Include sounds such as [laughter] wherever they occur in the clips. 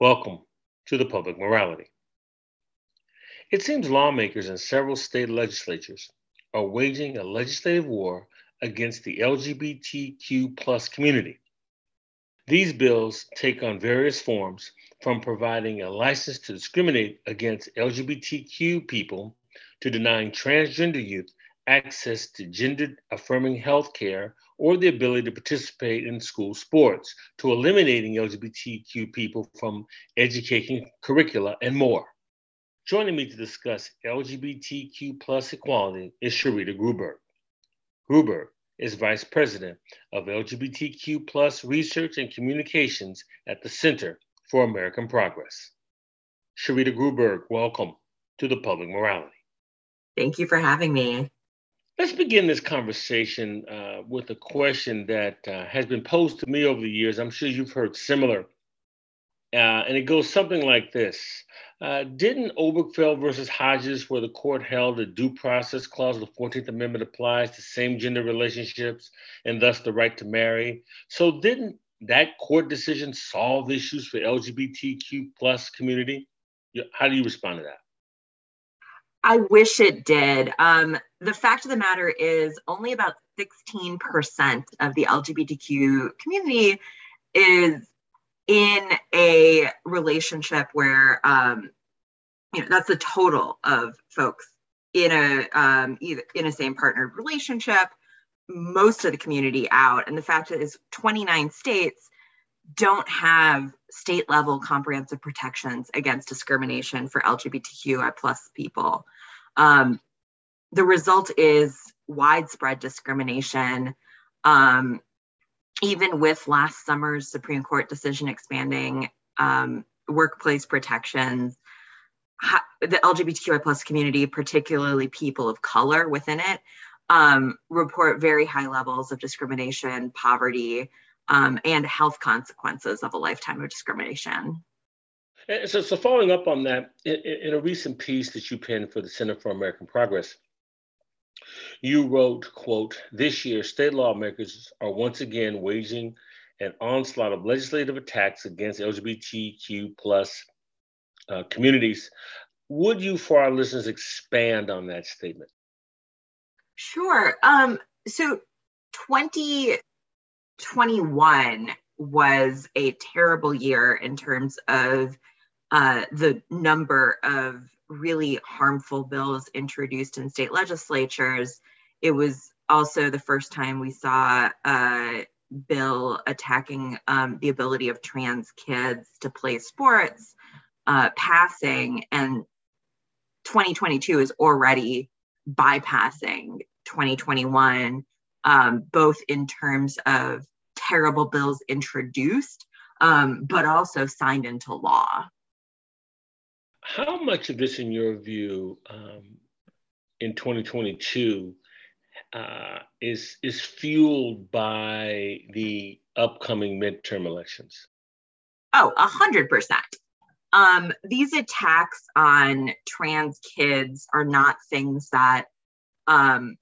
Welcome to the Public Morality. It seems lawmakers in several state legislatures are waging a legislative war against the LGBTQ plus community. These bills take on various forms from providing a license to discriminate against LGBTQ people to denying transgender youth access to gender affirming health care or the ability to participate in school sports, to eliminating LGBTQ people from education curricula, and more. Joining me to discuss LGBTQ plus equality is Sharita Gruberg. Gruberg is Vice President of LGBTQ plus Research and Communications at the Center for American Progress. Sharita Gruberg, welcome to the Public Morality. Thank you for having me. Let's begin this conversation uh, with a question that uh, has been posed to me over the years. I'm sure you've heard similar. Uh, and it goes something like this uh, Didn't Obergefell versus Hodges, where the court held a due process clause of the 14th Amendment applies to same gender relationships and thus the right to marry? So, didn't that court decision solve issues for LGBTQ plus community? How do you respond to that? I wish it did. Um, the fact of the matter is, only about 16% of the LGBTQ community is in a relationship where, um, you know, that's the total of folks in a um, in a same partnered relationship. Most of the community out, and the fact is, 29 states don't have state level comprehensive protections against discrimination for LGBTQI plus people. Um, the result is widespread discrimination. Um, even with last summer's Supreme Court decision expanding um, workplace protections, the LGBTQI plus community, particularly people of color within it, um, report very high levels of discrimination, poverty, um, and health consequences of a lifetime of discrimination. So, so following up on that, in, in, a recent piece that you penned for the Center for American Progress, you wrote, quote, this year, state lawmakers are once again waging an onslaught of legislative attacks against LGBTQ plus uh, communities. Would you, for our listeners, expand on that statement? Sure. Um, so 2021 was a terrible year in terms of uh, the number of really harmful bills introduced in state legislatures. It was also the first time we saw a bill attacking um, the ability of trans kids to play sports uh, passing, and 2022 is already bypassing 2021, um, both in terms of terrible bills introduced, um, but also signed into law. How much of this, in your view, um, in 2022 uh, is is fueled by the upcoming midterm elections? Oh, a hundred percent. Um, these attacks on trans kids are not things that um,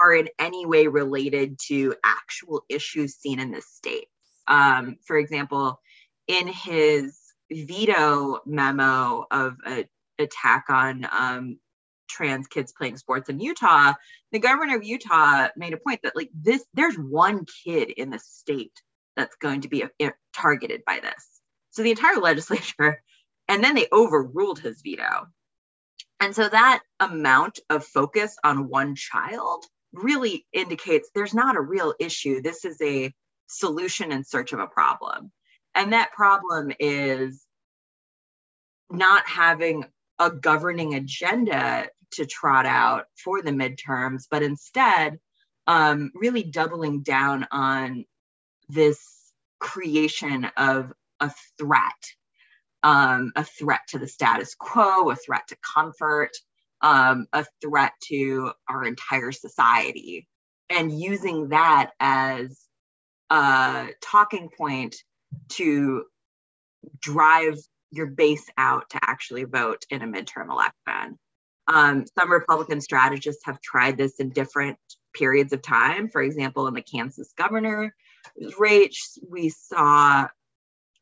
are in any way related to actual issues seen in the states. Um, for example, in his veto memo of an attack on um, trans kids playing sports in Utah, the governor of Utah made a point that like this, there's one kid in the state that's going to be a, a, targeted by this. So the entire [laughs] legislature, and then they overruled his veto. And so that amount of focus on one child really indicates there's not a real issue. This is a solution in search of a problem. And that problem is not having a governing agenda to trot out for the midterms, but instead um, really doubling down on this creation of a threat, um, a threat to the status quo, a threat to comfort, um, a threat to our entire society, and using that as a talking point to drive your base out to actually vote in a midterm election. Um, some Republican strategists have tried this in different periods of time. For example, in the Kansas governor race, we saw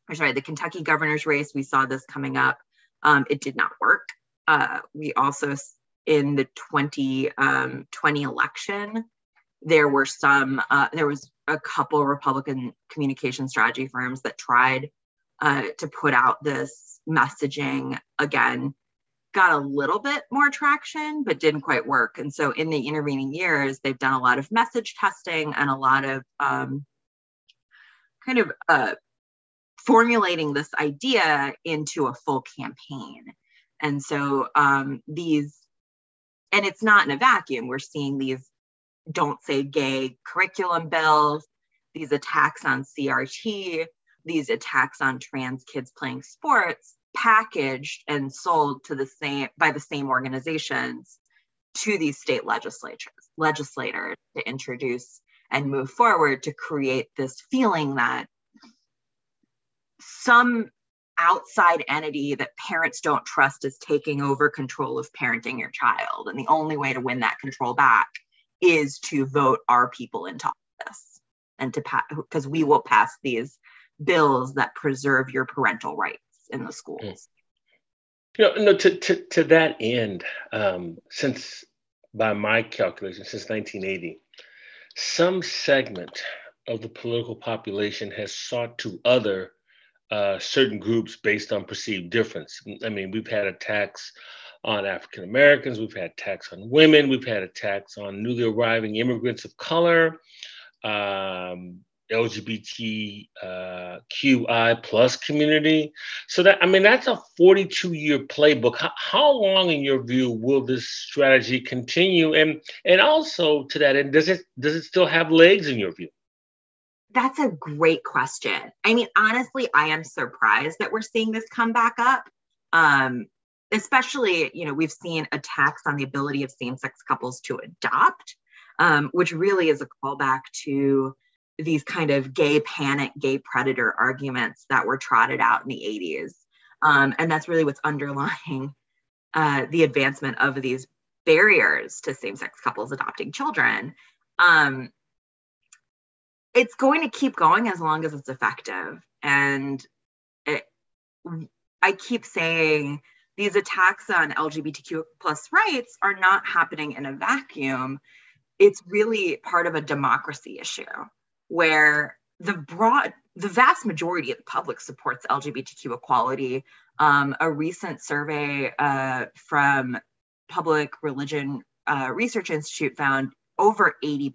or sorry, the Kentucky governor's race, we saw this coming up. Um, it did not work. Uh, we also, in the 2020 um, election, there were some, uh, there was a couple Republican communication strategy firms that tried uh, to put out this messaging again, got a little bit more traction, but didn't quite work. And so in the intervening years, they've done a lot of message testing and a lot of um, kind of uh, formulating this idea into a full campaign. And so um, these, and it's not in a vacuum, we're seeing these don't say gay curriculum bills, these attacks on CRT, these attacks on trans kids playing sports packaged and sold to the same by the same organizations to these state legislatures legislators to introduce and move forward to create this feeling that some outside entity that parents don't trust is taking over control of parenting your child. And the only way to win that control back is to vote our people into office and to pass, because we will pass these bills that preserve your parental rights in the schools. Mm. You know, no, to, to, to that end, um, since by my calculation, since 1980, some segment of the political population has sought to other uh, certain groups based on perceived difference. I mean, we've had attacks on African Americans, we've had attacks on women, we've had attacks on newly arriving immigrants of color, um, LGBTQI uh, plus community. So that I mean, that's a 42 year playbook. How, how long, in your view, will this strategy continue? And and also to that end, does it does it still have legs in your view? That's a great question. I mean, honestly, I am surprised that we're seeing this come back up. Um, especially, you know, we've seen attacks on the ability of same sex couples to adopt, um, which really is a callback to these kind of gay panic, gay predator arguments that were trotted out in the 80s. Um, and that's really what's underlying uh, the advancement of these barriers to same sex couples adopting children. Um, it's going to keep going as long as it's effective. And it, I keep saying these attacks on LGBTQ plus rights are not happening in a vacuum. It's really part of a democracy issue where the broad, the vast majority of the public supports LGBTQ equality. Um, a recent survey uh, from Public Religion uh, Research Institute found over 80%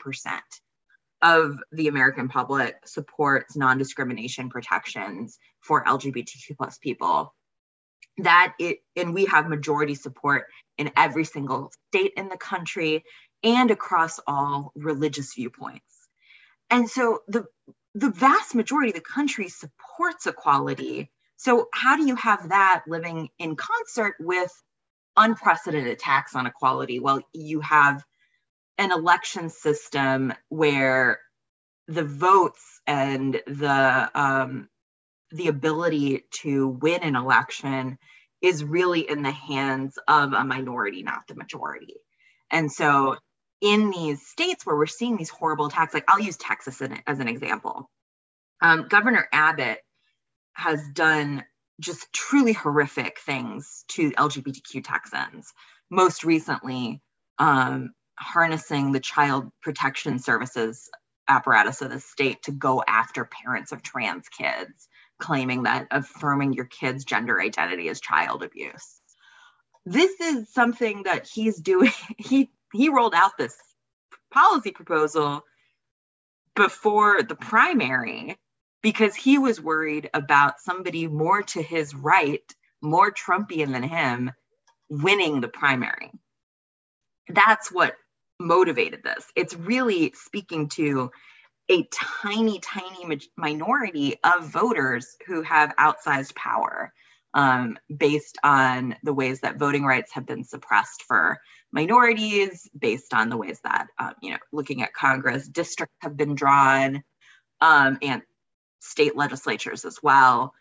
of the American public supports non-discrimination protections for LGBTQ plus people. That it and we have majority support in every single state in the country and across all religious viewpoints. And so the the vast majority of the country supports equality. So how do you have that living in concert with unprecedented attacks on equality? Well, you have an election system where the votes and the um, the ability to win an election is really in the hands of a minority, not the majority. And so, in these states where we're seeing these horrible attacks, like I'll use Texas as an example, um, Governor Abbott has done just truly horrific things to LGBTQ Texans. Most recently, um, harnessing the child protection services apparatus of the state to go after parents of trans kids, claiming that affirming your kid's gender identity is child abuse. This is something that he's doing. [laughs] He he rolled out this policy proposal before the primary because he was worried about somebody more to his right, more Trumpian than him, winning the primary. That's what motivated this. It's really speaking to a tiny, tiny minority of voters who have outsized power um, based on the ways that voting rights have been suppressed for minorities, based on the ways that, um, you know, looking at Congress, districts have been drawn, um, and state legislatures as well,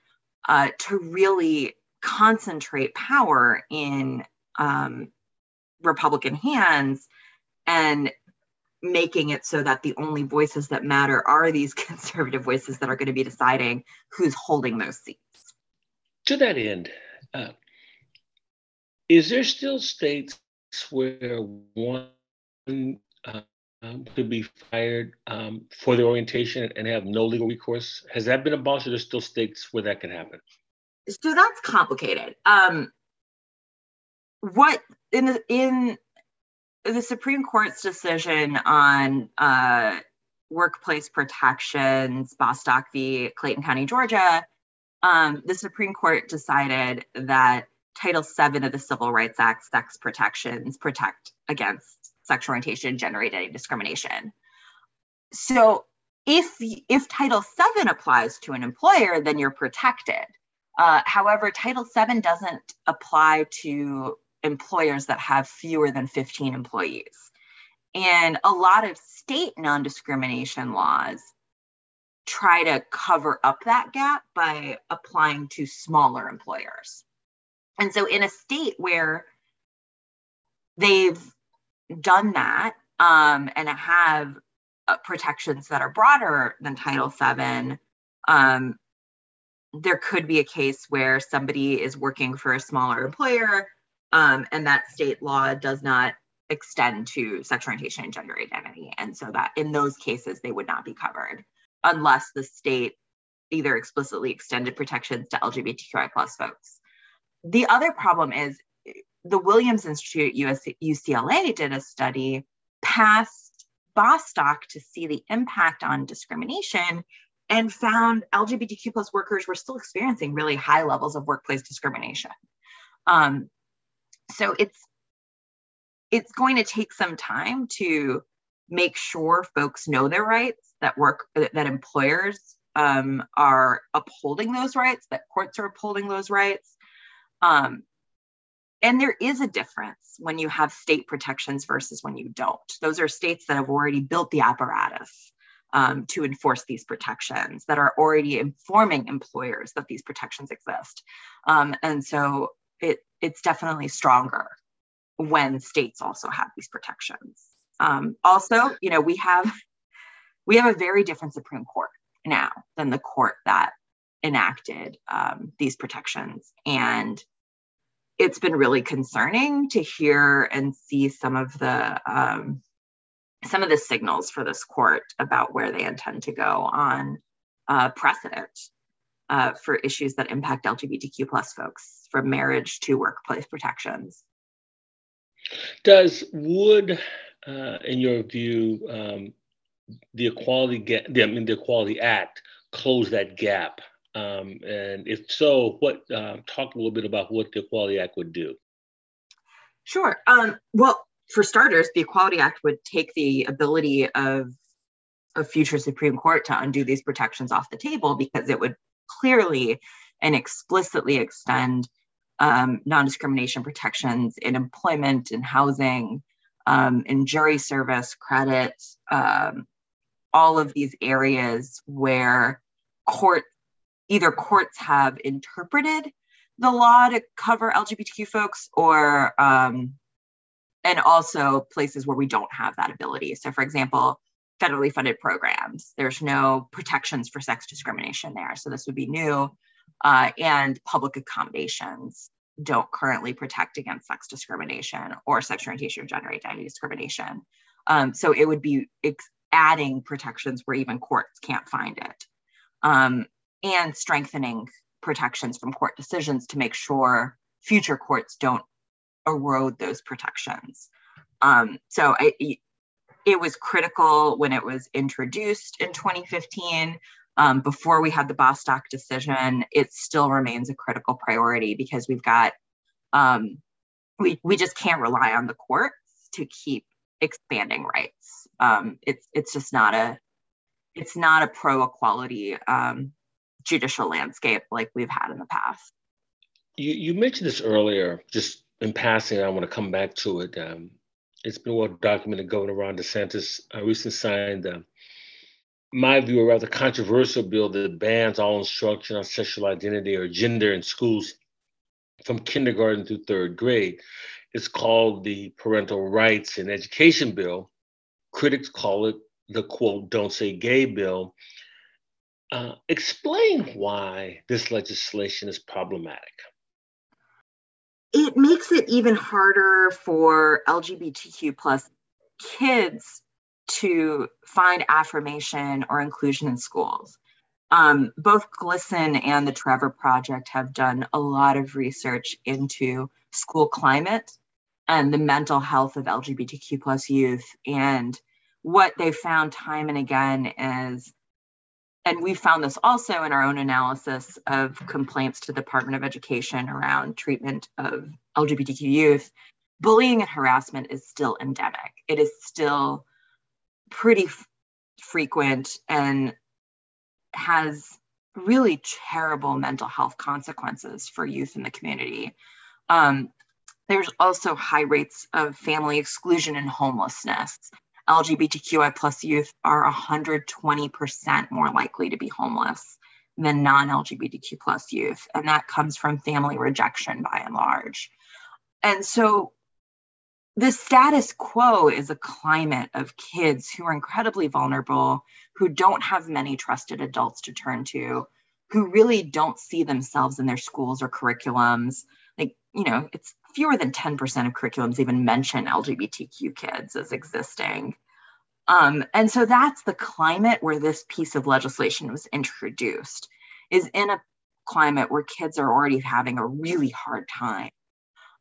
uh, to really concentrate power in um, Republican hands and making it so that the only voices that matter are these [laughs] conservative voices that are going to be deciding who's holding those seats. To that end, uh, is there still states where one uh, um, could be fired um, for their orientation and have no legal recourse? Has that been abolished, or there's still states where that can happen? So that's complicated. Um, what in the in the Supreme Court's decision on uh, workplace protections, Bostock v. Clayton County, Georgia, um, the Supreme Court decided that Title VII of the Civil Rights Act, sex protections, protect against sexual orientation, gender identity discrimination. So if if Title VII applies to an employer, then you're protected. Uh, however, Title VII doesn't apply to employers that have fewer than 15 employees. And a lot of state non discrimination laws try to cover up that gap by applying to smaller employers. And so, in a state where they've done that um, and have uh, protections that are broader than Title VII, um, there could be a case where somebody is working for a smaller employer um, and that state law does not extend to sexual orientation and gender identity. And so that in those cases, they would not be covered unless the state either explicitly extended protections to LGBTQI plus folks. The other problem is the Williams Institute UCLA did a study past Bostock to see the impact on discrimination and found LGBTQ plus workers were still experiencing really high levels of workplace discrimination. Um, so it's it's going to take some time to make sure folks know their rights that work that employers um, are upholding those rights that courts are upholding those rights. Um, and there is a difference when you have state protections versus when you don't. Those are states that have already built the apparatus um, to enforce these protections that are already informing employers that these protections exist. Um, and so it it's definitely stronger when states also have these protections. Um, also, you know, we have we have a very different Supreme Court now than the court that enacted um, these protections, and it's been really concerning to hear and see some of the um, some of the signals for this court about where they intend to go on uh, precedent uh, for issues that impact LGBTQ plus folks, from marriage to workplace protections. Does would, uh, in your view, um, the Equality Ga- I mean the Equality Act close that gap? Um, and if so, what uh, talk a little bit about what the Equality Act would do? Sure. Um, well, for starters, the Equality Act would take the ability of a future Supreme Court to undo these protections off the table because it would clearly and explicitly extend um, non-discrimination protections in employment and housing, um, in jury service, credit, um, all of these areas where court either courts have interpreted the law to cover LGBTQ folks or um, and also places where we don't have that ability. So for example, federally funded programs. There's no protections for sex discrimination there. So this would be new. Uh, and public accommodations don't currently protect against sex discrimination or sexual orientation or gender identity discrimination. Um, so it would be ex- adding protections where even courts can't find it um, and strengthening protections from court decisions to make sure future courts don't erode those protections. Um, so I, it was critical when it was introduced in 2015. Um, before we had the Bostock decision, it still remains a critical priority because we've got, um, we, we just can't rely on the courts to keep expanding rights. Um, it's, it's just not a, it's not a pro equality um, judicial landscape like we've had in the past. You, you mentioned this earlier, just in passing, I want to come back to it. Um, it's been well documented. Governor Ron DeSantis uh, recently signed, uh, my view, a rather controversial bill that bans all instruction on sexual identity or gender in schools from kindergarten through third grade. It's called the Parental Rights and Education Bill. critics call it the quote, don't say gay bill. Uh, explain why this legislation is problematic. It makes it even harder for LGBTQ plus kids to find affirmation or inclusion in schools. Um, both GLSEN and the Trevor Project have done a lot of research into school climate and the mental health of LGBTQ plus youth. And what they found time and again is, and we found this also in our own analysis of complaints to the Department of Education around treatment of LGBTQ youth, bullying and harassment is still endemic. It is still pretty f- frequent and has really terrible mental health consequences for youth in the community. Um, there's also high rates of family exclusion and homelessness. LGBTQI plus youth are 120% more likely to be homeless than non-LGBTQ plus youth. And that comes from family rejection by and large. And so the status quo is a climate of kids who are incredibly vulnerable, who don't have many trusted adults to turn to, who really don't see themselves in their schools or curriculums. Like, you know, it's fewer than 10% of curriculums even mention LGBTQ kids as existing. Um, and so that's the climate where this piece of legislation was introduced, is in a climate where kids are already having a really hard time.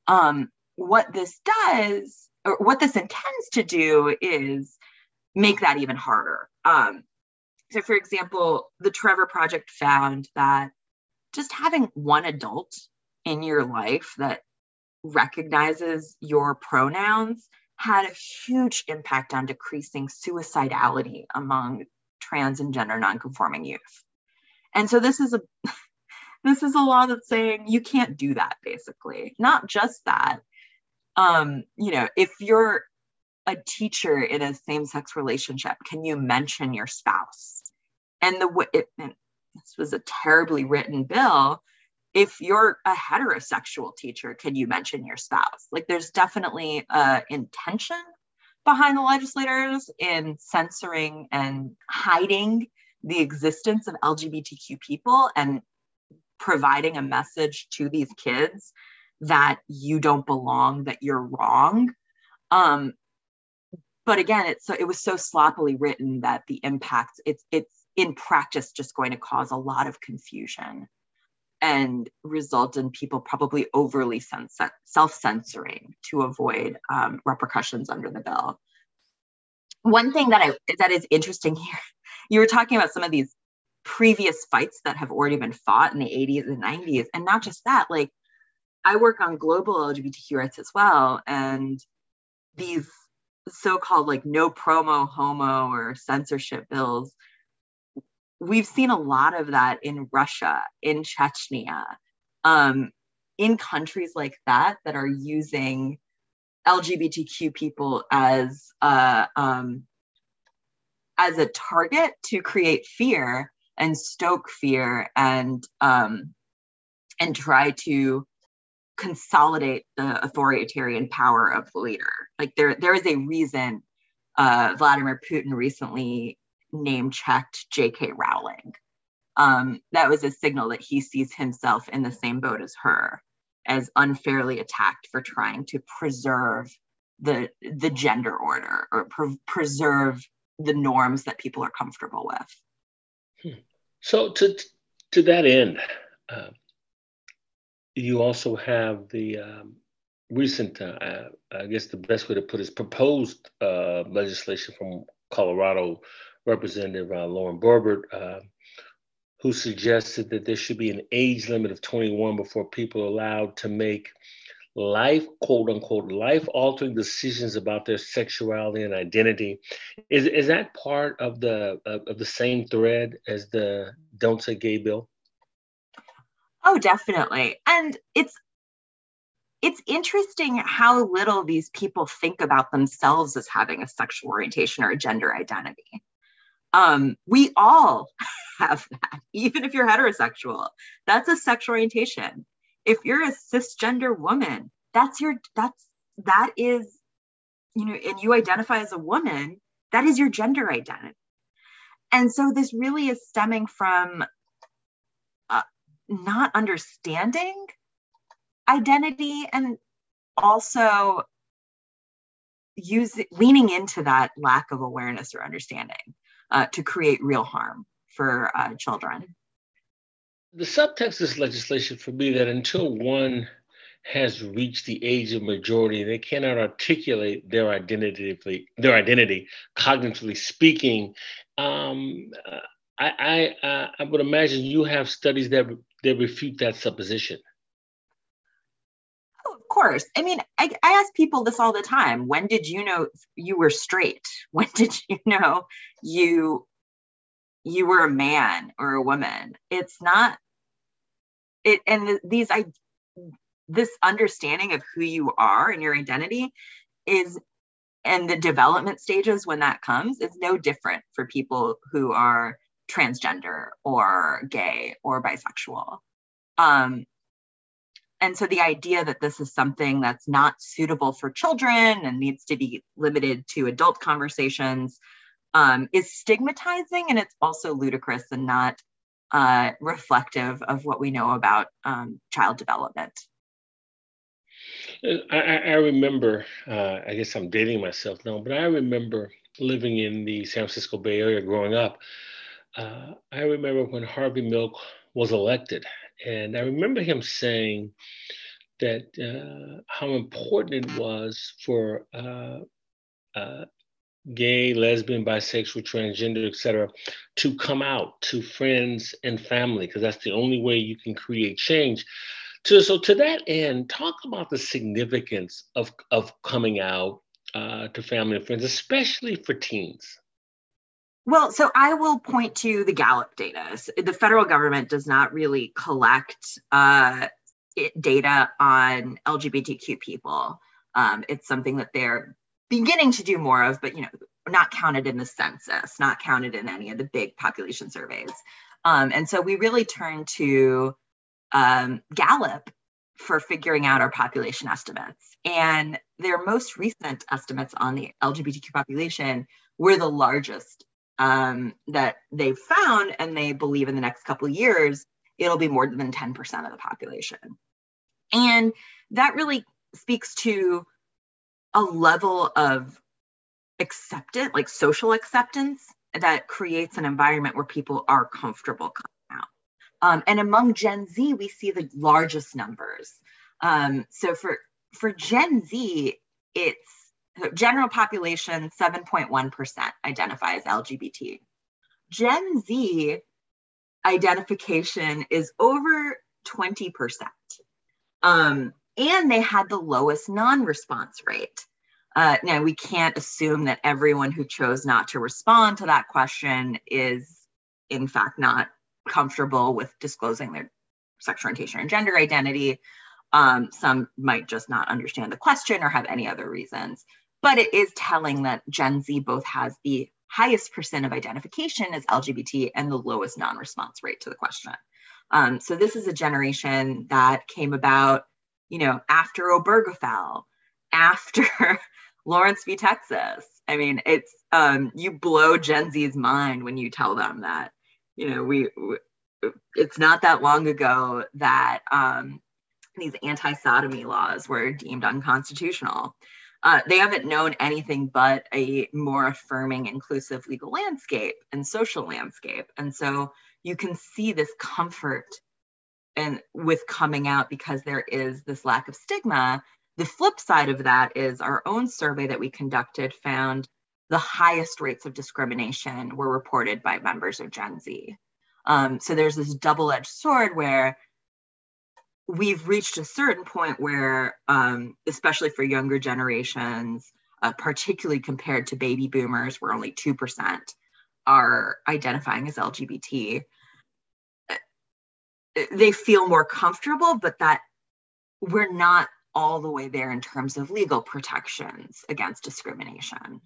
Um, what this does, or what this intends to do, is make that even harder. Um, so, for example, the Trevor Project found that just having one adult in your life that recognizes your pronouns had a huge impact on decreasing suicidality among trans and gender nonconforming youth. And so this is a [laughs] this is a law that's saying you can't do that basically. Not just that, um, you know, if you're a teacher in a same-sex relationship, can you mention your spouse? And the it, and this was a terribly written bill. If you're a heterosexual teacher, can you mention your spouse? Like, there's definitely a intention behind the legislators in censoring and hiding the existence of LGBTQ people and providing a message to these kids that you don't belong, that you're wrong. Um, but again, it's so it was so sloppily written that the impact it's it's in practice just going to cause a lot of confusion and result in people probably overly self-censoring to avoid um, repercussions under the bill. One thing that I that is interesting here, [laughs] you were talking about some of these previous fights that have already been fought in the 80s and 90s, and not just that, like I work on global LGBTQ rights as well. And these so-called like no promo homo or censorship bills, we've seen a lot of that in Russia, in Chechnya, um, in countries like that that are using LGBTQ people as a, um, as a target to create fear and stoke fear and um, and try to consolidate the authoritarian power of the leader. Like there, there is a reason uh, Vladimir Putin recently name checked J.K. Rowling. Um, that was a signal that he sees himself in the same boat as her, as unfairly attacked for trying to preserve the the gender order or pre- preserve the norms that people are comfortable with. Hmm. So to to that end, uh, you also have the um, recent, uh, uh, I guess the best way to put it is proposed uh, legislation from Colorado Representative uh, Lauren Boebert, uh, who suggested that there should be an age limit of 21 before people are allowed to make life, quote unquote, life altering decisions about their sexuality and identity. Is, is that part of the, of the same thread as the Don't Say Gay bill? Oh, definitely. And it's it's interesting how little these people think about themselves as having a sexual orientation or a gender identity. Um, we all [laughs] have that, even if you're heterosexual. That's a sexual orientation. If you're a cisgender woman, that's your that's that is, you know, and you identify as a woman, that is your gender identity. And so this really is stemming from uh, not understanding identity and also using leaning into that lack of awareness or understanding uh, to create real harm for uh, children. The subtext of this legislation for me that until one has reached the age of majority, they cannot articulate their identity, their identity, cognitively speaking. Um, I, I, uh, I would imagine you have studies that that refute that supposition. Of course. I mean, I, I ask people this all the time. When did you know you were straight? [laughs] When did you know you you were a man or a woman? It's not it and these I this understanding of who you are and your identity is and the development stages when that comes is no different for people who are transgender or gay or bisexual um, and so the idea that this is something that's not suitable for children and needs to be limited to adult conversations um, is stigmatizing and it's also ludicrous and not uh, reflective of what we know about um, child development. I, I remember, uh, I guess I'm dating myself now, but I remember living in the San Francisco Bay Area growing up. Uh, I remember when Harvey Milk was elected, and I remember him saying that uh, how important it was for uh, uh, gay, lesbian, bisexual, transgender, etc., to come out to friends and family, because that's the only way you can create change. To, so to that end, talk about the significance of, of coming out uh, to family and friends, especially for teens. Well, so I will point to the Gallup data. The federal government does not really collect uh, data on LGBTQ people. Um, it's something that they're beginning to do more of, but you know, not counted in the census, not counted in any of the big population surveys. Um, and so we really turn to um, Gallup for figuring out our population estimates. And their most recent estimates on the LGBTQ population were the largest um, that they've found, and they believe in the next couple of years it'll be more than 10% of the population. And that really speaks to a level of acceptance, like social acceptance, that creates an environment where people are comfortable coming out. Um, and among Gen Z, we see the largest numbers. Um, so for for Gen Z, it's general population 7.1% identify as LGBT. Gen Z identification is over 20%. Um, and they had the lowest non response rate. Uh, now, we can't assume that everyone who chose not to respond to that question is, in fact, not comfortable with disclosing their sexual orientation and gender identity. Um, some might just not understand the question or have any other reasons. But it is telling that Gen Z both has the highest percent of identification as LGBT and the lowest non response rate to the question. Um, so this is a generation that came about, you know, after Obergefell, after [laughs] Lawrence v. Texas. I mean, it's um, you blow Gen Z's mind when you tell them that, you know, we, we it's not that long ago that um, these anti-sodomy laws were deemed unconstitutional. Uh, they haven't known anything but a more affirming, inclusive legal landscape and social landscape. And so you can see this comfort and with coming out because there is this lack of stigma. The flip side of that is our own survey that we conducted found the highest rates of discrimination were reported by members of Gen Z. Um, so there's this double-edged sword where we've reached a certain point where, um, especially for younger generations, uh, particularly compared to baby boomers, where only 2% are identifying as LGBT, they feel more comfortable, but that we're not all the way there in terms of legal protections against discrimination.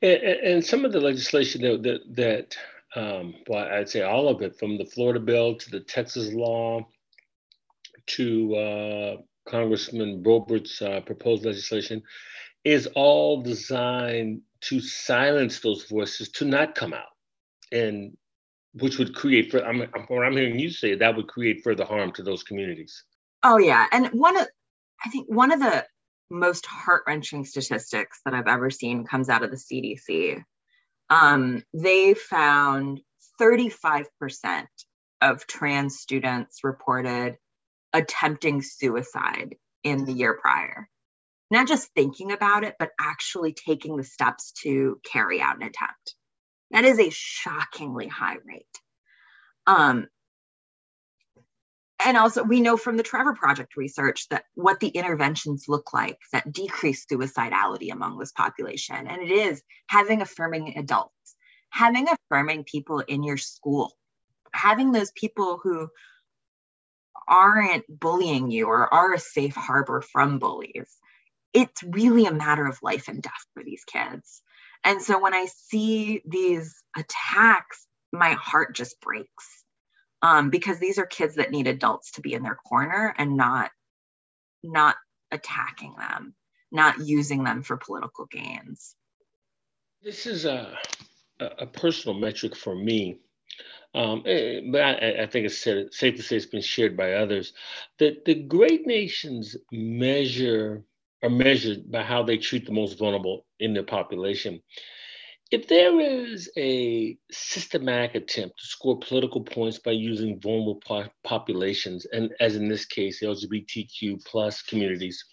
And, and some of the legislation that, that, that um, well, I'd say all of it, from the Florida bill to the Texas law to uh, Congressman Boebert's uh, proposed legislation, is all designed to silence those voices to not come out, and which would create for I'm what I'm hearing you say that would create further harm to those communities. Oh yeah, and one of I think one of the most heart wrenching statistics that I've ever seen comes out of the CDC. Um, they found 35% of trans students reported attempting suicide in the year prior. Not just thinking about it, but actually taking the steps to carry out an attempt. That is a shockingly high rate. Um, and also, we know from the Trevor Project research that what the interventions look like that decrease suicidality among this population. And it is having affirming adults, having affirming people in your school, having those people who aren't bullying you or are a safe harbor from bullies. It's really a matter of life and death for these kids. And so when I see these attacks, my heart just breaks um, because these are kids that need adults to be in their corner and not not attacking them, not using them for political gains. This is a, a personal metric for me um, eh, but I, I, think it's safe to say it's been shared by others that the great nations measure are measured by how they treat the most vulnerable in their population. If there is a systematic attempt to score political points by using vulnerable po- populations, and as in this case, LGBTQ plus communities,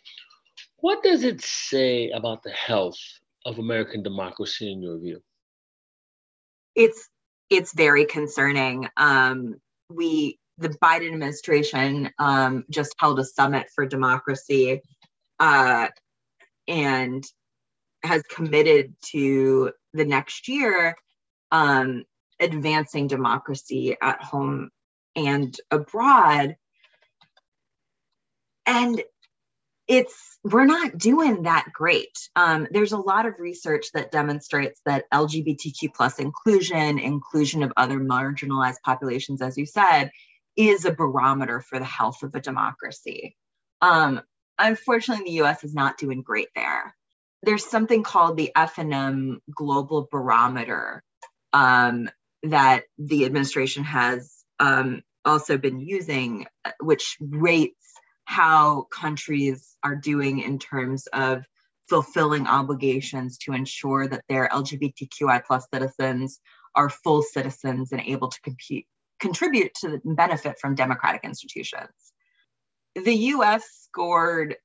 what does it say about the health of American democracy in your view? It's it's very concerning. Um, we the Biden administration um, just held a summit for democracy uh, and has committed to the next year um, advancing democracy at home and abroad. And it's we're not doing that great. Um, there's a lot of research that demonstrates that LGBTQ plus inclusion, inclusion of other marginalized populations, as you said, is a barometer for the health of a democracy. Um, unfortunately, the U.S. is not doing great there. There's something called the F&M Global Barometer um, that the administration has um, also been using, which rates how countries are doing in terms of fulfilling obligations to ensure that their LGBTQI plus citizens are full citizens and able to compete, contribute to the benefit from democratic institutions. The US scored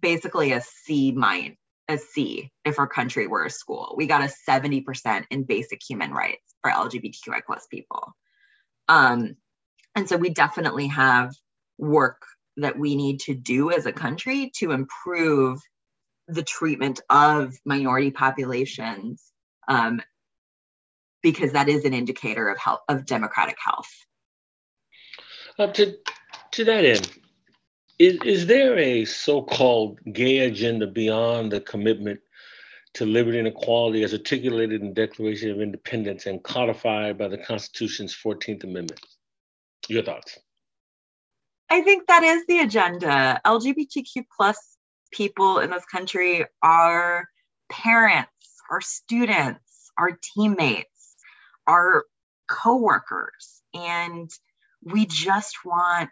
basically a C minus, a C if our country were a school. We got a 70% in basic human rights for LGBTQI plus people. Um, and so we definitely have work that we need to do as a country to improve the treatment of minority populations um, because that is an indicator of health of democratic health uh, to, to that end is, is there a so-called gay agenda beyond the commitment to liberty and equality as articulated in the declaration of independence and codified by the constitution's 14th amendment your thoughts I think that is the agenda. LGBTQ plus people in this country are parents, our students, our teammates, our coworkers, and we just want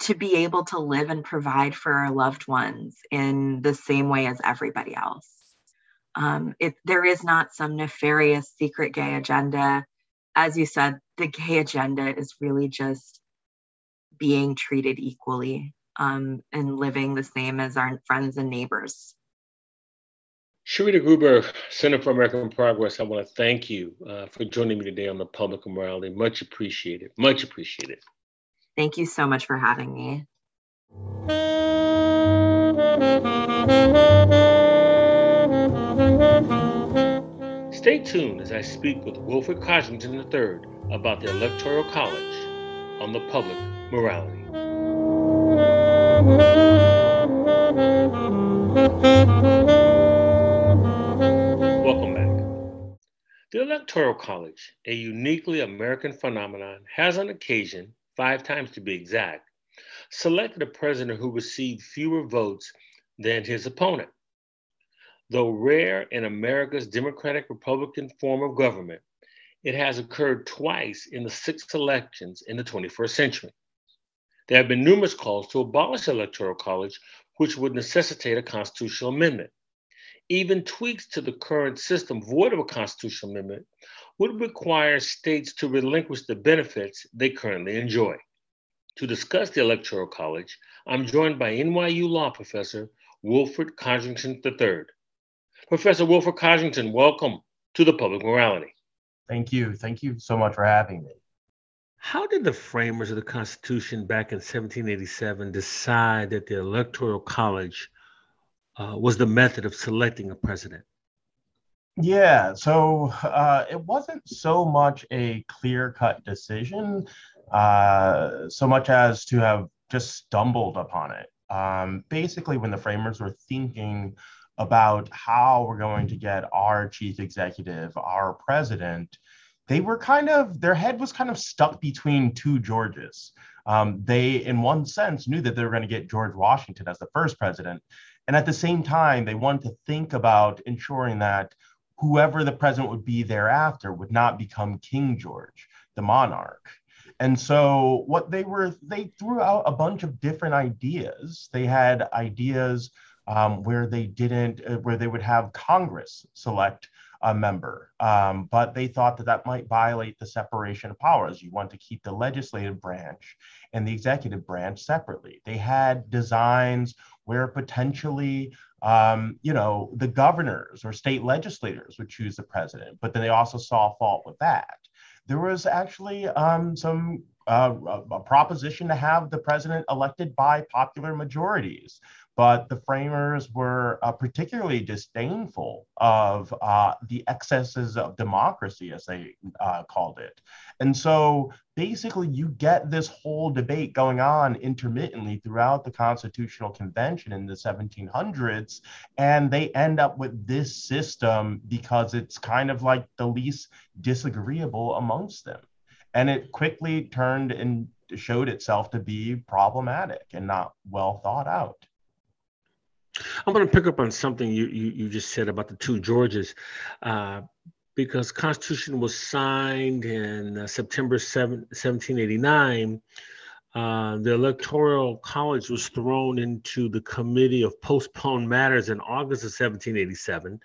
to be able to live and provide for our loved ones in the same way as everybody else. Um, it, there is not some nefarious secret gay agenda. As you said, the gay agenda is really just being treated equally um, and living the same as our friends and neighbors. Sharita Gruberg, Center for American Progress, I want to thank you uh, for joining me today on the Public Morality. Much appreciated. Much appreciated. Thank you so much for having me. Stay tuned as I speak with Wilfred Codrington III about the Electoral College on the Public morality. Welcome back. The Electoral College, a uniquely American phenomenon, has on occasion, five times to be exact, selected a president who received fewer votes than his opponent. Though rare in America's democratic republican form of government, it has occurred twice in the six elections in the 21st century. There have been numerous calls to abolish the Electoral College, which would necessitate a constitutional amendment. Even tweaks to the current system void of a constitutional amendment would require states to relinquish the benefits they currently enjoy. To discuss the Electoral College, I'm joined by NYU law professor Wilfred Codrington III. Professor Wilfred Codrington, welcome to the Public Morality. Thank you. Thank you so much for having me. How did the framers of the Constitution back in 1787 decide that the Electoral College uh, was the method of selecting a president? Yeah, so uh, it wasn't so much a clear cut decision, uh, so much as to have just stumbled upon it. Um, basically, when the framers were thinking about how we're going to get our chief executive, our president, they were kind of, their head was kind of stuck between two Georges. Um, they, in one sense, knew that they were going to get George Washington as the first president. And at the same time, they wanted to think about ensuring that whoever the president would be thereafter would not become King George, the monarch. And so, what they were, they threw out a bunch of different ideas. They had ideas um, where they didn't, uh, where they would have Congress select a member. Um, but they thought that that might violate the separation of powers. You want to keep the legislative branch and the executive branch separately. They had designs where potentially, um, you know, the governors or state legislators would choose the president, but then they also saw fault with that. There was actually um, some uh, a proposition to have the president elected by popular majorities but the framers were uh, particularly disdainful of uh, the excesses of democracy, as they uh, called it. And so basically, you get this whole debate going on intermittently throughout the Constitutional Convention in the 1700s, and they end up with this system because it's kind of like the least disagreeable amongst them. And it quickly turned and showed itself to be problematic and not well thought out. I'm going to pick up on something you, you, you just said about the two Georges, uh, because Constitution was signed in uh, September 7, 1789. Uh, the Electoral College was thrown into the Committee of Postponed Matters in August of 1787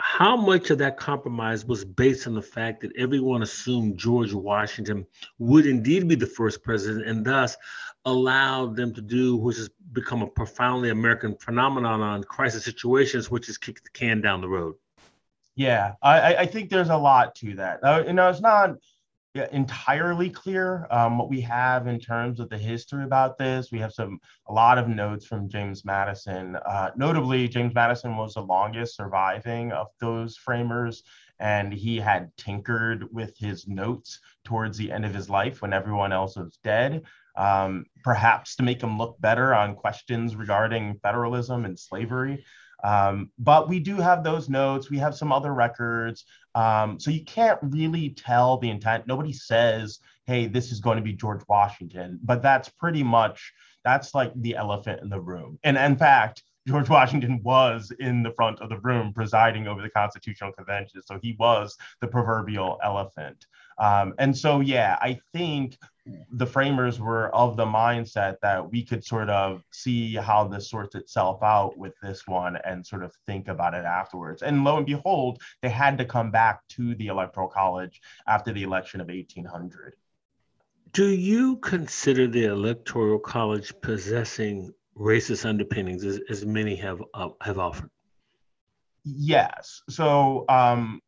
how much of that compromise was based on the fact that everyone assumed George Washington would indeed be the first president and thus allowed them to do, which has become a profoundly American phenomenon on crisis situations, which is kick the can down the road? Yeah, I, I think there's a lot to that. Uh, you know, it's not entirely clear um, what we have in terms of the history about this. We have some a lot of notes from James Madison. Uh, notably, James Madison was the longest surviving of those framers, and he had tinkered with his notes towards the end of his life when everyone else was dead. Um, perhaps to make him look better on questions regarding federalism and slavery. Um, but we do have those notes. We have some other records. Um, so you can't really tell the intent. Nobody says, hey, this is going to be George Washington, but that's pretty much, that's like the elephant in the room. And in fact, George Washington was in the front of the room presiding over the Constitutional Convention. So he was the proverbial elephant. Um, and so, yeah, I think the framers were of the mindset that we could sort of see how this sorts itself out with this one and sort of think about it afterwards. And lo and behold, they had to come back to the Electoral College after the election of 1800. Do you consider the Electoral College possessing racist underpinnings, as, as many have uh, have offered? Yes. So um,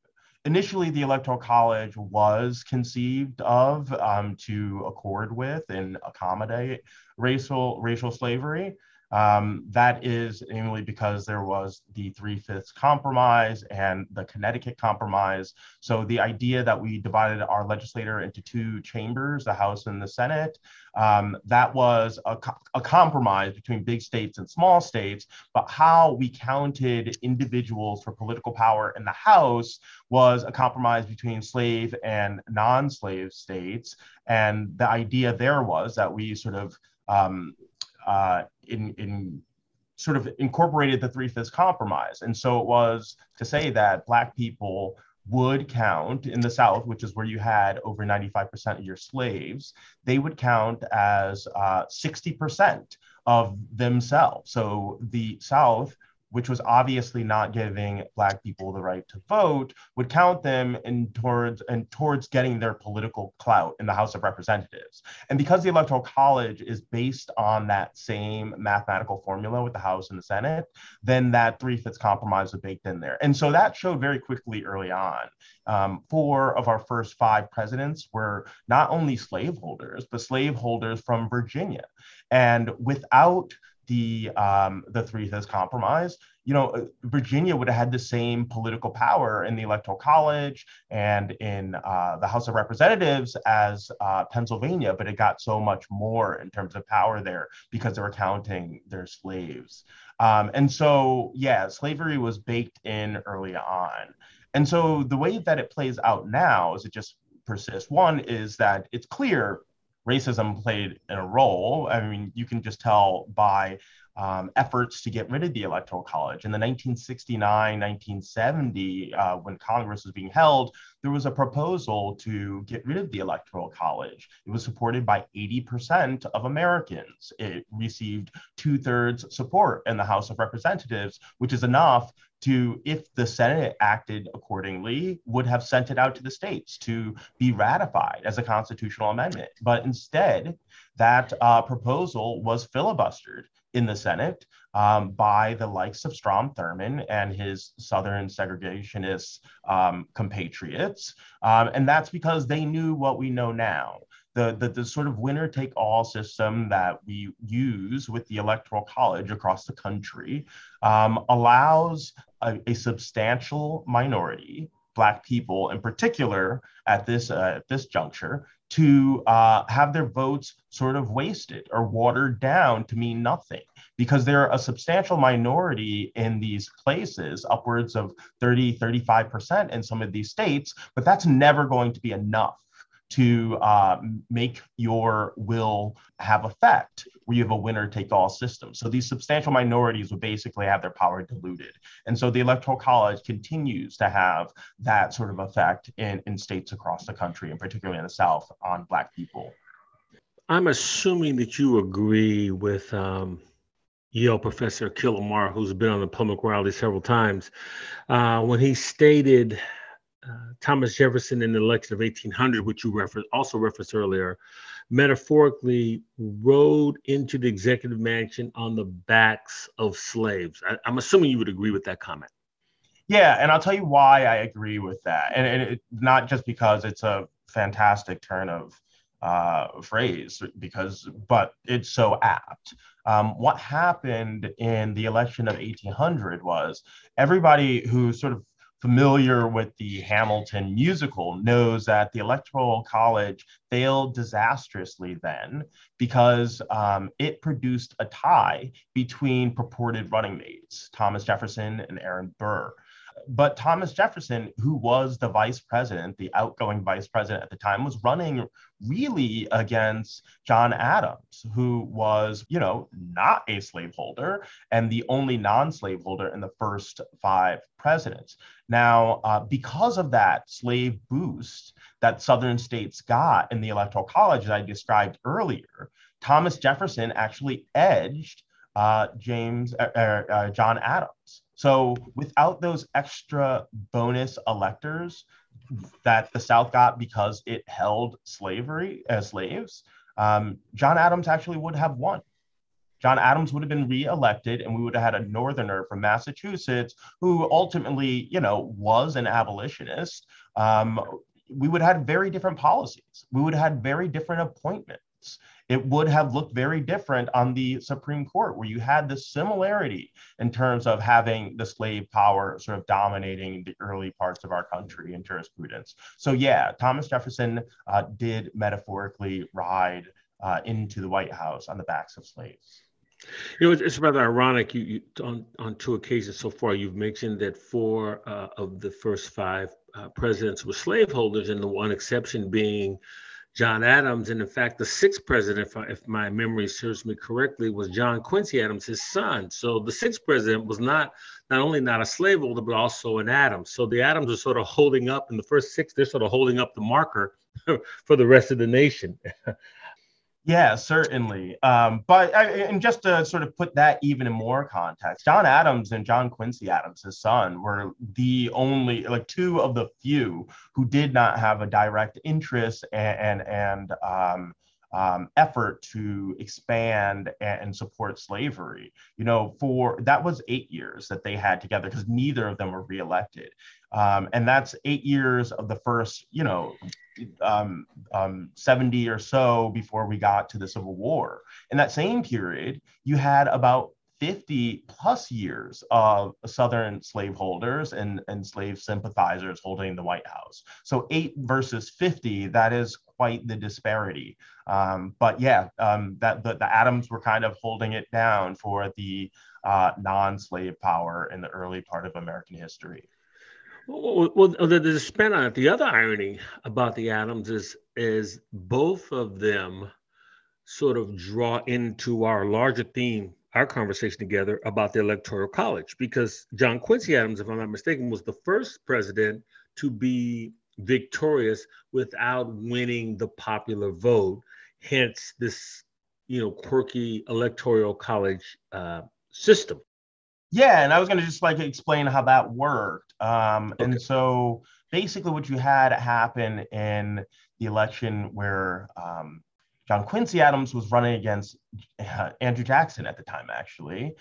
initially the electoral college was conceived of um, to accord with and accommodate racial racial slavery um, that is mainly because there was the Three Fifths Compromise and the Connecticut Compromise. So the idea that we divided our legislature into two chambers, the House and the Senate, um, that was a, a compromise between big states and small states. But how we counted individuals for political power in the House was a compromise between slave and non slave states. And the idea there was that we sort of um, uh, in in sort of incorporated the Three Fifths Compromise. And so it was to say that Black people would count in the South, which is where you had over 95% of your slaves, they would count as uh, 60% of themselves. So the South which was obviously not giving black people the right to vote, would count them in towards and towards getting their political clout in the House of Representatives. And because the Electoral College is based on that same mathematical formula with the House and the Senate, then that three-fifths compromise was baked in there. And so that showed very quickly early on. Um, four of our first five presidents were not only slaveholders, but slaveholders from Virginia. And without the um, the three fifths compromise, you know, uh, Virginia would have had the same political power in the electoral college and in uh, the House of Representatives as uh, Pennsylvania, but it got so much more in terms of power there because they were counting their slaves. Um, and so, yeah, slavery was baked in early on. And so the way that it plays out now is it just persists. One is that it's clear racism played a role. I mean, you can just tell by um, efforts to get rid of the Electoral College. In the 1969 1970, uh, when Congress was being held, there was a proposal to get rid of the Electoral College. It was supported by 80% of Americans. It received two thirds support in the House of Representatives, which is enough to, if the Senate acted accordingly, would have sent it out to the states to be ratified as a constitutional amendment. But instead, that uh, proposal was filibustered in the Senate um, by the likes of Strom Thurmond and his Southern segregationist um, compatriots. Um, and that's because they knew what we know now. The, the, the sort of winner take all system that we use with the Electoral College across the country um, allows a, a substantial minority black people in particular at this uh, at this juncture to uh, have their votes sort of wasted or watered down to mean nothing because they're a substantial minority in these places upwards of 30 35% in some of these states but that's never going to be enough to uh, make your will have effect where you have a winner take all system. So these substantial minorities would basically have their power diluted. And so the Electoral College continues to have that sort of effect in, in states across the country, and particularly in the South, on Black people. I'm assuming that you agree with um, Yale professor Akhil Amar, who's been on the Public Morality several times, uh, when he stated uh, Thomas Jefferson in the election of 1800, which you referenced, also referenced earlier, metaphorically rode into the executive mansion on the backs of slaves. I, am assuming you would agree with that comment. Yeah, and I'll tell you why I agree with that, and, it, not just because it's a fantastic turn of uh, phrase, because but it's so apt. Um, what happened in the election of 1800 was everybody who sort of familiar with the Hamilton musical knows that the Electoral College failed disastrously then because um, it produced a tie between purported running mates, Thomas Jefferson and Aaron Burr. But Thomas Jefferson, who was the vice president, the outgoing vice president at the time, was running really against John Adams, who was, you know, not a slaveholder and the only non slaveholder in the first five presidents. Now, uh, because of that slave boost that Southern states got in the Electoral College, as I described earlier, Thomas Jefferson actually edged uh, James uh, uh, uh John Adams. So without those extra bonus electors that the South got because it held slavery as uh, slaves, um, John Adams actually would have won. John Adams would have been reelected, and we would have had a Northerner from Massachusetts who ultimately, you know, was an abolitionist. Um, we would have had very different policies. We would have had very different appointments it would have looked very different on the Supreme Court, where you had the similarity in terms of having the slave power sort of dominating the early parts of our country in jurisprudence. So, yeah, Thomas Jefferson uh, did metaphorically ride uh, into the White House on the backs of slaves. You know, it's, it's rather ironic. You, you, on on two occasions so far, you've mentioned that four uh, of the first five uh, presidents were slaveholders, and the one exception being John Adams. And in fact, the sixth president, if, I, if, my memory serves me correctly, was John Quincy Adams, his son. So the sixth president was not not only not a slaveholder, but also an Adams. So the Adams are sort of holding up in the first six, they're sort of holding up the marker [laughs] for the rest of the nation. [laughs] Yeah, certainly. Um, but I, and just to sort of put that even in more context, John Adams and John Quincy Adams, his son, were the only, like, two of the few who did not have a direct interest and and, and um, um, effort to expand and, support slavery. You know, for that was eight years that they had together because neither of them were reelected. Um, and that's eight years of the first, you know, um, um, 70 or so before we got to the Civil War. In that same period, you had about 50 plus years of Southern slaveholders and, and slave sympathizers holding the White House. So eight versus 50, that is quite the disparity. Um, but yeah, um, that the, the Adams were kind of holding it down for the uh, non-slave power in the early part of American history. Well, spin on it, the other irony about the Adams is is both of them sort of draw into our larger theme our conversation together about the Electoral College because John Quincy Adams, if I'm not mistaken, was the first president to be victorious without winning the popular vote. Hence, this you know quirky Electoral College uh, system. Yeah, and I was going to just like explain how that worked. Um, okay. And so basically, what you had happen in the election where um, John Quincy Adams was running against uh, Andrew Jackson at the time, actually.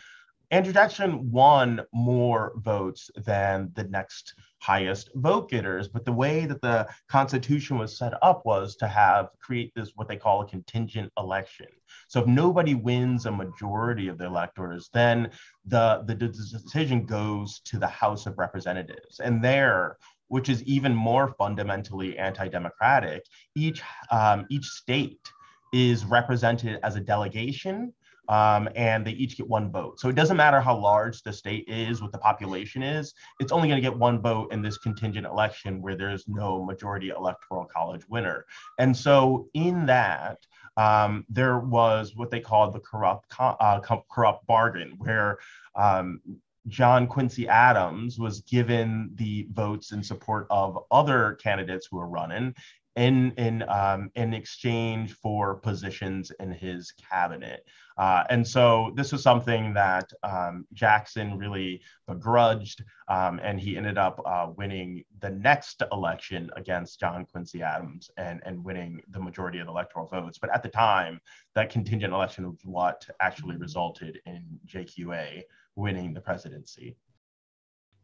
Andrew Jackson won more votes than the next highest vote getters, but the way that the Constitution was set up was to have create this what they call a contingent election. So if nobody wins a majority of the electors, then the, the decision goes to the House of Representatives. And there, which is even more fundamentally anti-democratic, each um, each state is represented as a delegation um, and they each get one vote. So it doesn't matter how large the state is, what the population is, it's only going to get one vote in this contingent election where there's no majority electoral college winner. And so in that, um, there was what they called the corrupt uh, corrupt bargain, where um, John Quincy Adams was given the votes in support of other candidates who were running, in in um, in exchange for positions in his cabinet. Uh, and so this was something that um, Jackson really begrudged, um, and he ended up uh, winning the next election against John Quincy Adams and, and winning the majority of the electoral votes. But at the time, that contingent election was what actually resulted in JQA winning the presidency.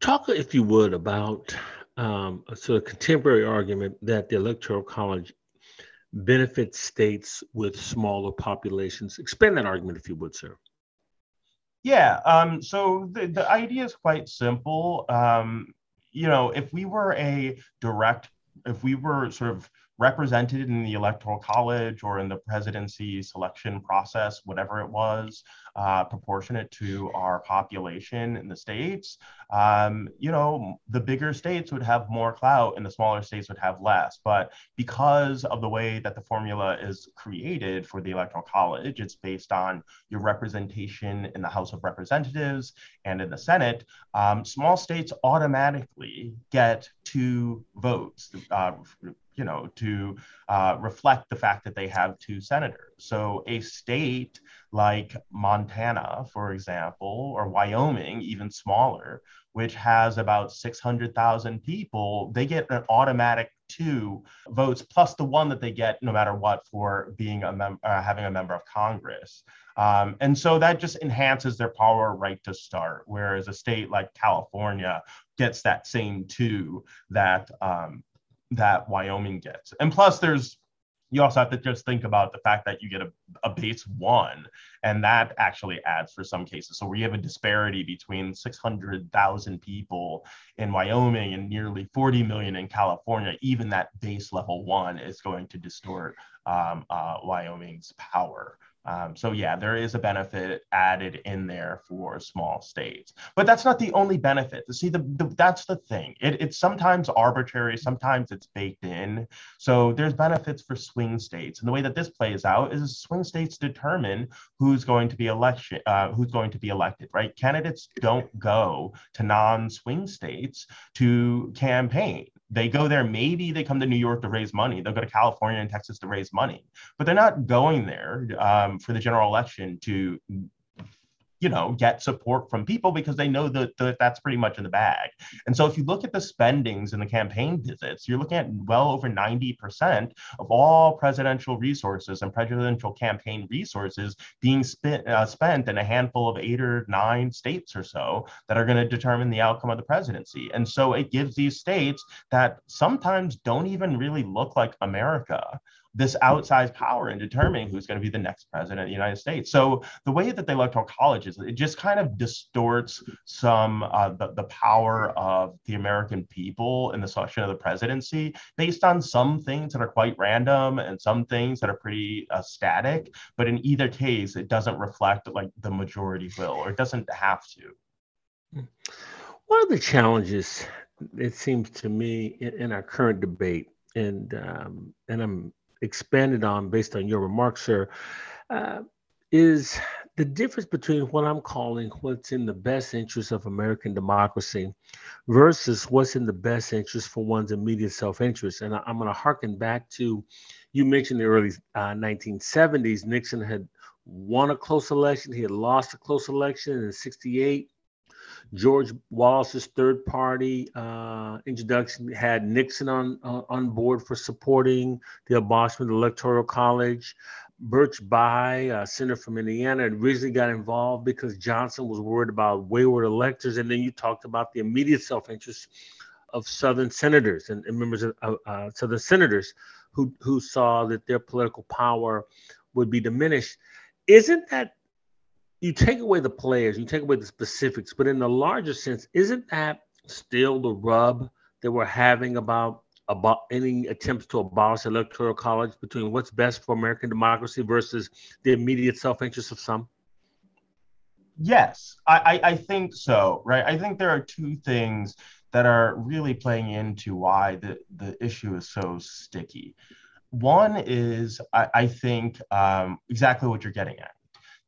Talk, if you would, about um, a sort of contemporary argument that the Electoral College benefits states with smaller populations. Expand that argument, if you would, sir. Yeah. Um, so the, the idea is quite simple. Um, you know, if we were a direct, if we were sort of represented in the electoral college or in the presidency selection process, whatever it was, uh, proportionate to our population in the states, um, you know, the bigger states would have more clout and the smaller states would have less. But because of the way that the formula is created for the electoral college, it's based on your representation in the House of Representatives and in the Senate. Um, small states automatically get two votes. Uh, you know, to uh, reflect the fact that they have two senators. So a state like Montana, for example, or Wyoming, even smaller, which has about 600,000 people, they get an automatic two votes plus the one that they get no matter what for being a member, uh, having a member of Congress. Um, and so that just enhances their power right to start. Whereas a state like California gets that same two that um, that Wyoming gets. And plus, there's you also have to just think about the fact that you get a, a base one, and that actually adds for some cases. So we have a disparity between 600,000 people in Wyoming and nearly 40 million in California, even that base level one is going to distort um, uh, Wyoming's power. Um, so yeah, there is a benefit added in there for small states, but that's not the only benefit. See, the, the that's the thing. It, it's sometimes arbitrary, sometimes it's baked in. So there's benefits for swing states, and the way that this plays out is swing states determine who's going to be election, uh, who's going to be elected. Right? Candidates don't go to non-swing states to campaign they go there maybe they come to new york to raise money. They'll go to california and texas to raise money. But they're not going there um, for the general election to you know get support from people because they know that, that that's pretty much in the bag. And so if you look at the spendings and the campaign visits you're looking at well over 90% of all presidential resources and presidential campaign resources being spent, uh, spent in a handful of eight or nine states or so that are going to determine the outcome of the presidency. And so it gives these states that sometimes don't even really look like america this outsized power in determining who's going to be the next president of the United States. So the way that the electoral college is, it just kind of distorts some uh, the, the power of the American people in the selection of the presidency based on some things that are quite random and some things that are pretty uh, static. But in either case, it doesn't reflect like the majority will, or it doesn't have to. One of the challenges, it seems to me, in, in our current debate, and um, and I'm expanded on based on your remarks, sir, uh, is the difference between what I'm calling what's in the best interest of American democracy versus what's in the best interest for one's immediate self interest. And I, am going to harken back to you mentioned the early uh, 1970s. Nixon had won a close election, he had lost a close election in 68. George Wallace's third party uh, introduction had Nixon on uh, on board for supporting the abolishment of the Electoral College. Birch Bayh, a senator from Indiana, originally got involved because Johnson was worried about wayward electors. And then you talked about the immediate self interest of Southern senators and, and members of uh, Southern senators who, who saw that their political power would be diminished. Isn't that you take away the players, you take away the specifics, but in the larger sense, isn't that still the rub that we're having about about any attempts to abolish electoral college between what's best for American democracy versus the immediate self-interest of some? Yes, I, I, think so, right? I think there are two things that are really playing into why the, the issue is so sticky. One is, I, I think, um, exactly what you're getting at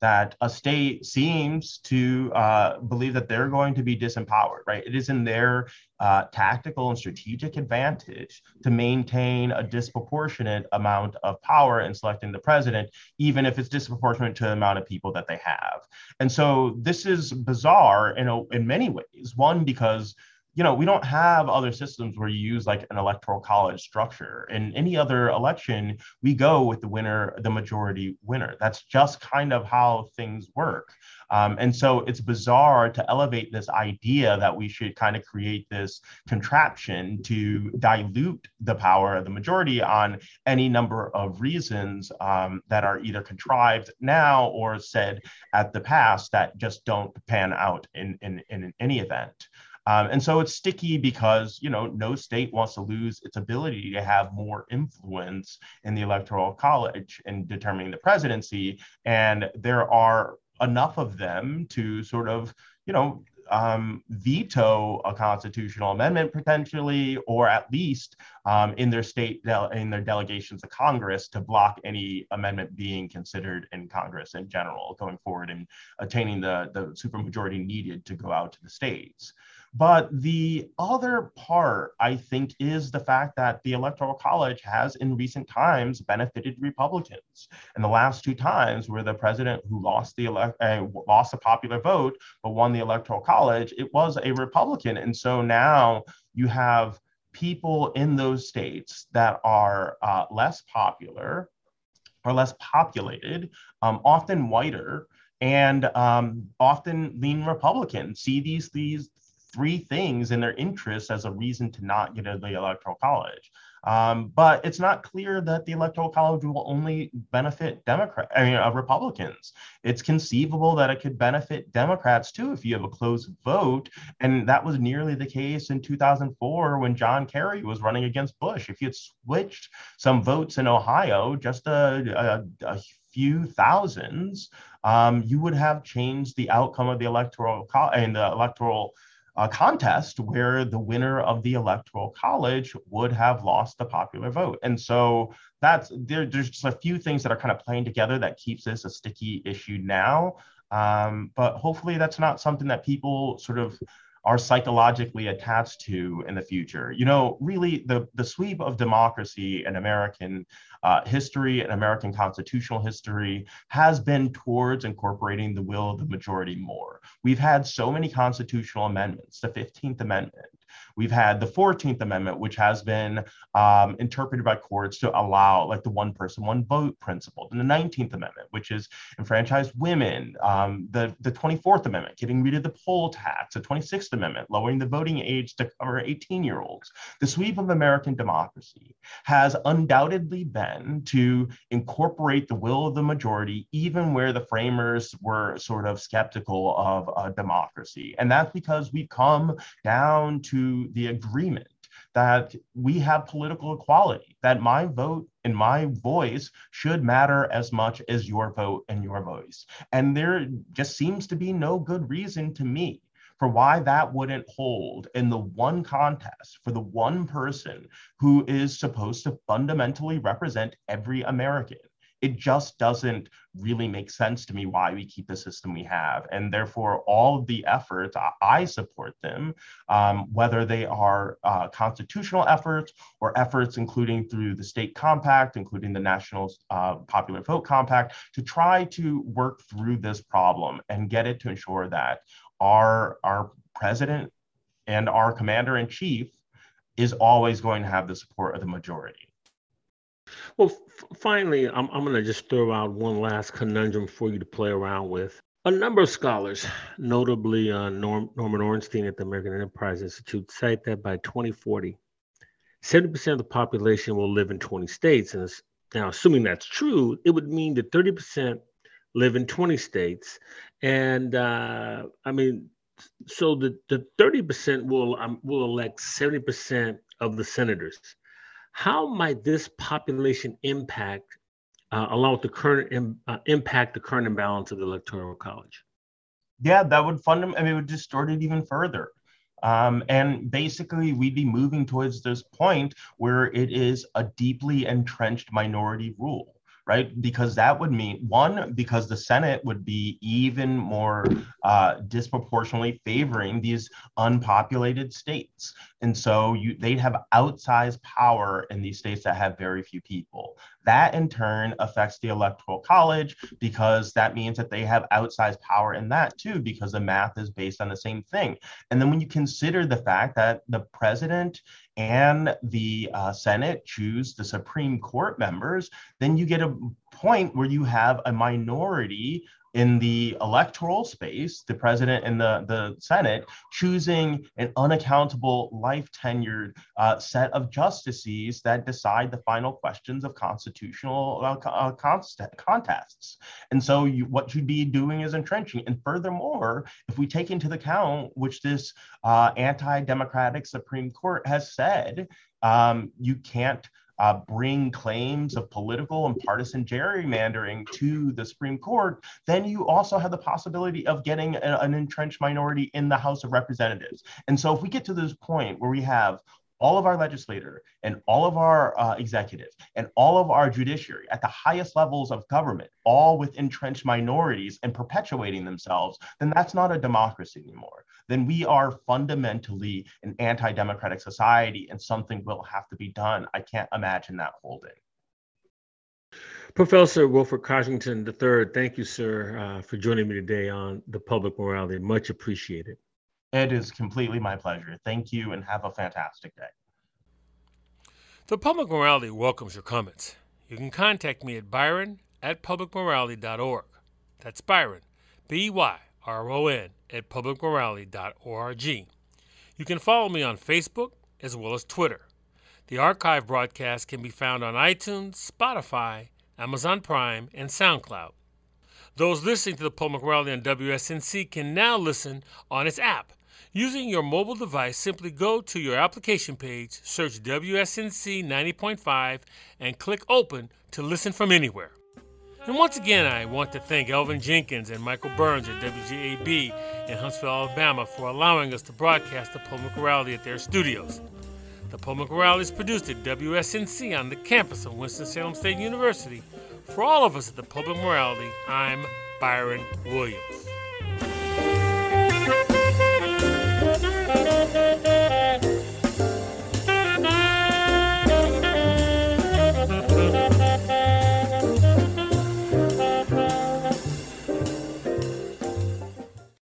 that a state seems to uh, believe that they're going to be disempowered, right? It is in their uh, tactical and strategic advantage to maintain a disproportionate amount of power in selecting the president, even if it's disproportionate to the amount of people that they have. And so this is bizarre in, a, in many ways. One, because you know, we don't have other systems where you use like an electoral college structure. In any other election, we go with the winner, the majority winner. That's just kind of how things work. Um, and so it's bizarre to elevate this idea that we should kind of create this contraption to dilute the power of the majority on any number of reasons um, that are either contrived now or said at the past that just don't pan out in, in, in any event. Um, and so it's sticky because you know no state wants to lose its ability to have more influence in the electoral college in determining the presidency. And there are enough of them to sort of you know um, veto a constitutional amendment potentially, or at least um, in their state de- in their delegations to Congress to block any amendment being considered in Congress in general going forward and attaining the the supermajority needed to go out to the states. But the other part, I think, is the fact that the Electoral College has in recent times benefited Republicans. And the last two times where the president who lost the elect, uh, lost a popular vote but won the Electoral College, it was a Republican. And so now you have people in those states that are uh, less popular or less populated, um, often whiter, and um, often lean Republican see these these three things in their interests as a reason to not get into the electoral college. Um, but it's not clear that the electoral college will only benefit Democrats, I mean, uh, Republicans. It's conceivable that it could benefit Democrats too if you have a close vote, and that was nearly the case in 2004 when John Kerry was running against Bush. If you had switched some votes in Ohio, just a, a, a few thousands, um, you would have changed the outcome of the electoral co- and the electoral uh, contest where the winner of the electoral college would have lost the popular vote. And so that's there, there's just a few things that are kind of playing together that keeps this a sticky issue now. Um, but hopefully that's not something that people sort of are psychologically attached to in the future. You know, really, the, the sweep of democracy in American uh, history and American constitutional history has been towards incorporating the will of the majority more. We've had so many constitutional amendments, the 15th Amendment, We've had the 14th Amendment, which has been um, interpreted by courts to allow like the one person, one vote principle. And the 19th Amendment, which is enfranchised women. Um, the, the 24th Amendment, getting rid of the poll tax. The 26th Amendment, lowering the voting age to cover 18 year olds. The sweep of American democracy has undoubtedly been to incorporate the will of the majority, even where the framers were sort of skeptical of a democracy. And that's because we've come down to the agreement that we have political equality, that my vote and my voice should matter as much as your vote and your voice. And there just seems to be no good reason to me for why that wouldn't hold in the one contest for the one person who is supposed to fundamentally represent every American it just doesn't really make sense to me why we keep the system we have. And therefore, all of the efforts, I support them, um, whether they are uh, constitutional efforts or efforts including through the state compact, including the National uh, Popular Vote Compact, to try to work through this problem and get it to ensure that our, our president and our commander in chief is always going to have the support of the majority. Well, f- finally, I'm, I'm going to just throw out one last conundrum for you to play around with. A number of scholars, notably uh, Norm, Norman Ornstein at the American Enterprise Institute, cite that by 2040, 70% of the population will live in 20 states. And now, assuming that's true, it would mean that 30% live in 20 states. And uh, I mean, so the, the 30% will, um, will elect 70% of the senators. How might this population impact, uh, along with the current Im- uh, impact the current imbalance of the electoral college? Yeah, that would fund. them. I mean, it would distort it even further. Um, and basically, we'd be moving towards this point where it is a deeply entrenched minority rule right? Because that would mean one, because the Senate would be even more uh, disproportionately favoring these unpopulated states. And so you, they'd have outsized power in these states that have very few people. That in turn affects the electoral college because that means that they have outsized power in that too, because the math is based on the same thing. And then when you consider the fact that the president and the uh, Senate choose the Supreme Court members, then you get a point where you have a minority in the electoral space, the president and the, the Senate choosing an unaccountable life tenured uh, set of justices that decide the final questions of constitutional uh, uh, contests. And so you, what you'd be doing is entrenching. And furthermore, if we take into account, which this uh, anti-democratic Supreme Court has said, um, you can't uh, bring claims of political and partisan gerrymandering to the Supreme Court, then you also have the possibility of getting a, an entrenched minority in the House of Representatives. And so if we get to this point where we have all of our legislator and all of our uh, executives and all of our judiciary at the highest levels of government, all with entrenched minorities and perpetuating themselves, then that's not a democracy anymore. Then we are fundamentally an anti democratic society and something will have to be done. I can't imagine that holding. Professor Wilfred Codrington III, thank you, sir, uh, for joining me today on the public morality. Much appreciated. It is completely my pleasure. Thank you and have a fantastic day. The Public Morality welcomes your comments. You can contact me at byron at publicmorality.org. That's Byron, B Y R O N, at publicmorality.org. You can follow me on Facebook as well as Twitter. The archive broadcast can be found on iTunes, Spotify, Amazon Prime, and SoundCloud. Those listening to the Public Morality on WSNC can now listen on its app Using your mobile device, simply go to your application page, search WSNC 90.5, and click Open to listen from anywhere. And once again, I want to thank Elvin Jenkins and Michael Burns at WJAB in Huntsville, Alabama for allowing us to broadcast the Public Morality at their studios. The Public Morality is produced at WSNC on the campus of Winston-Salem State University. For all of us at the Public Morality, I'm Byron Williams.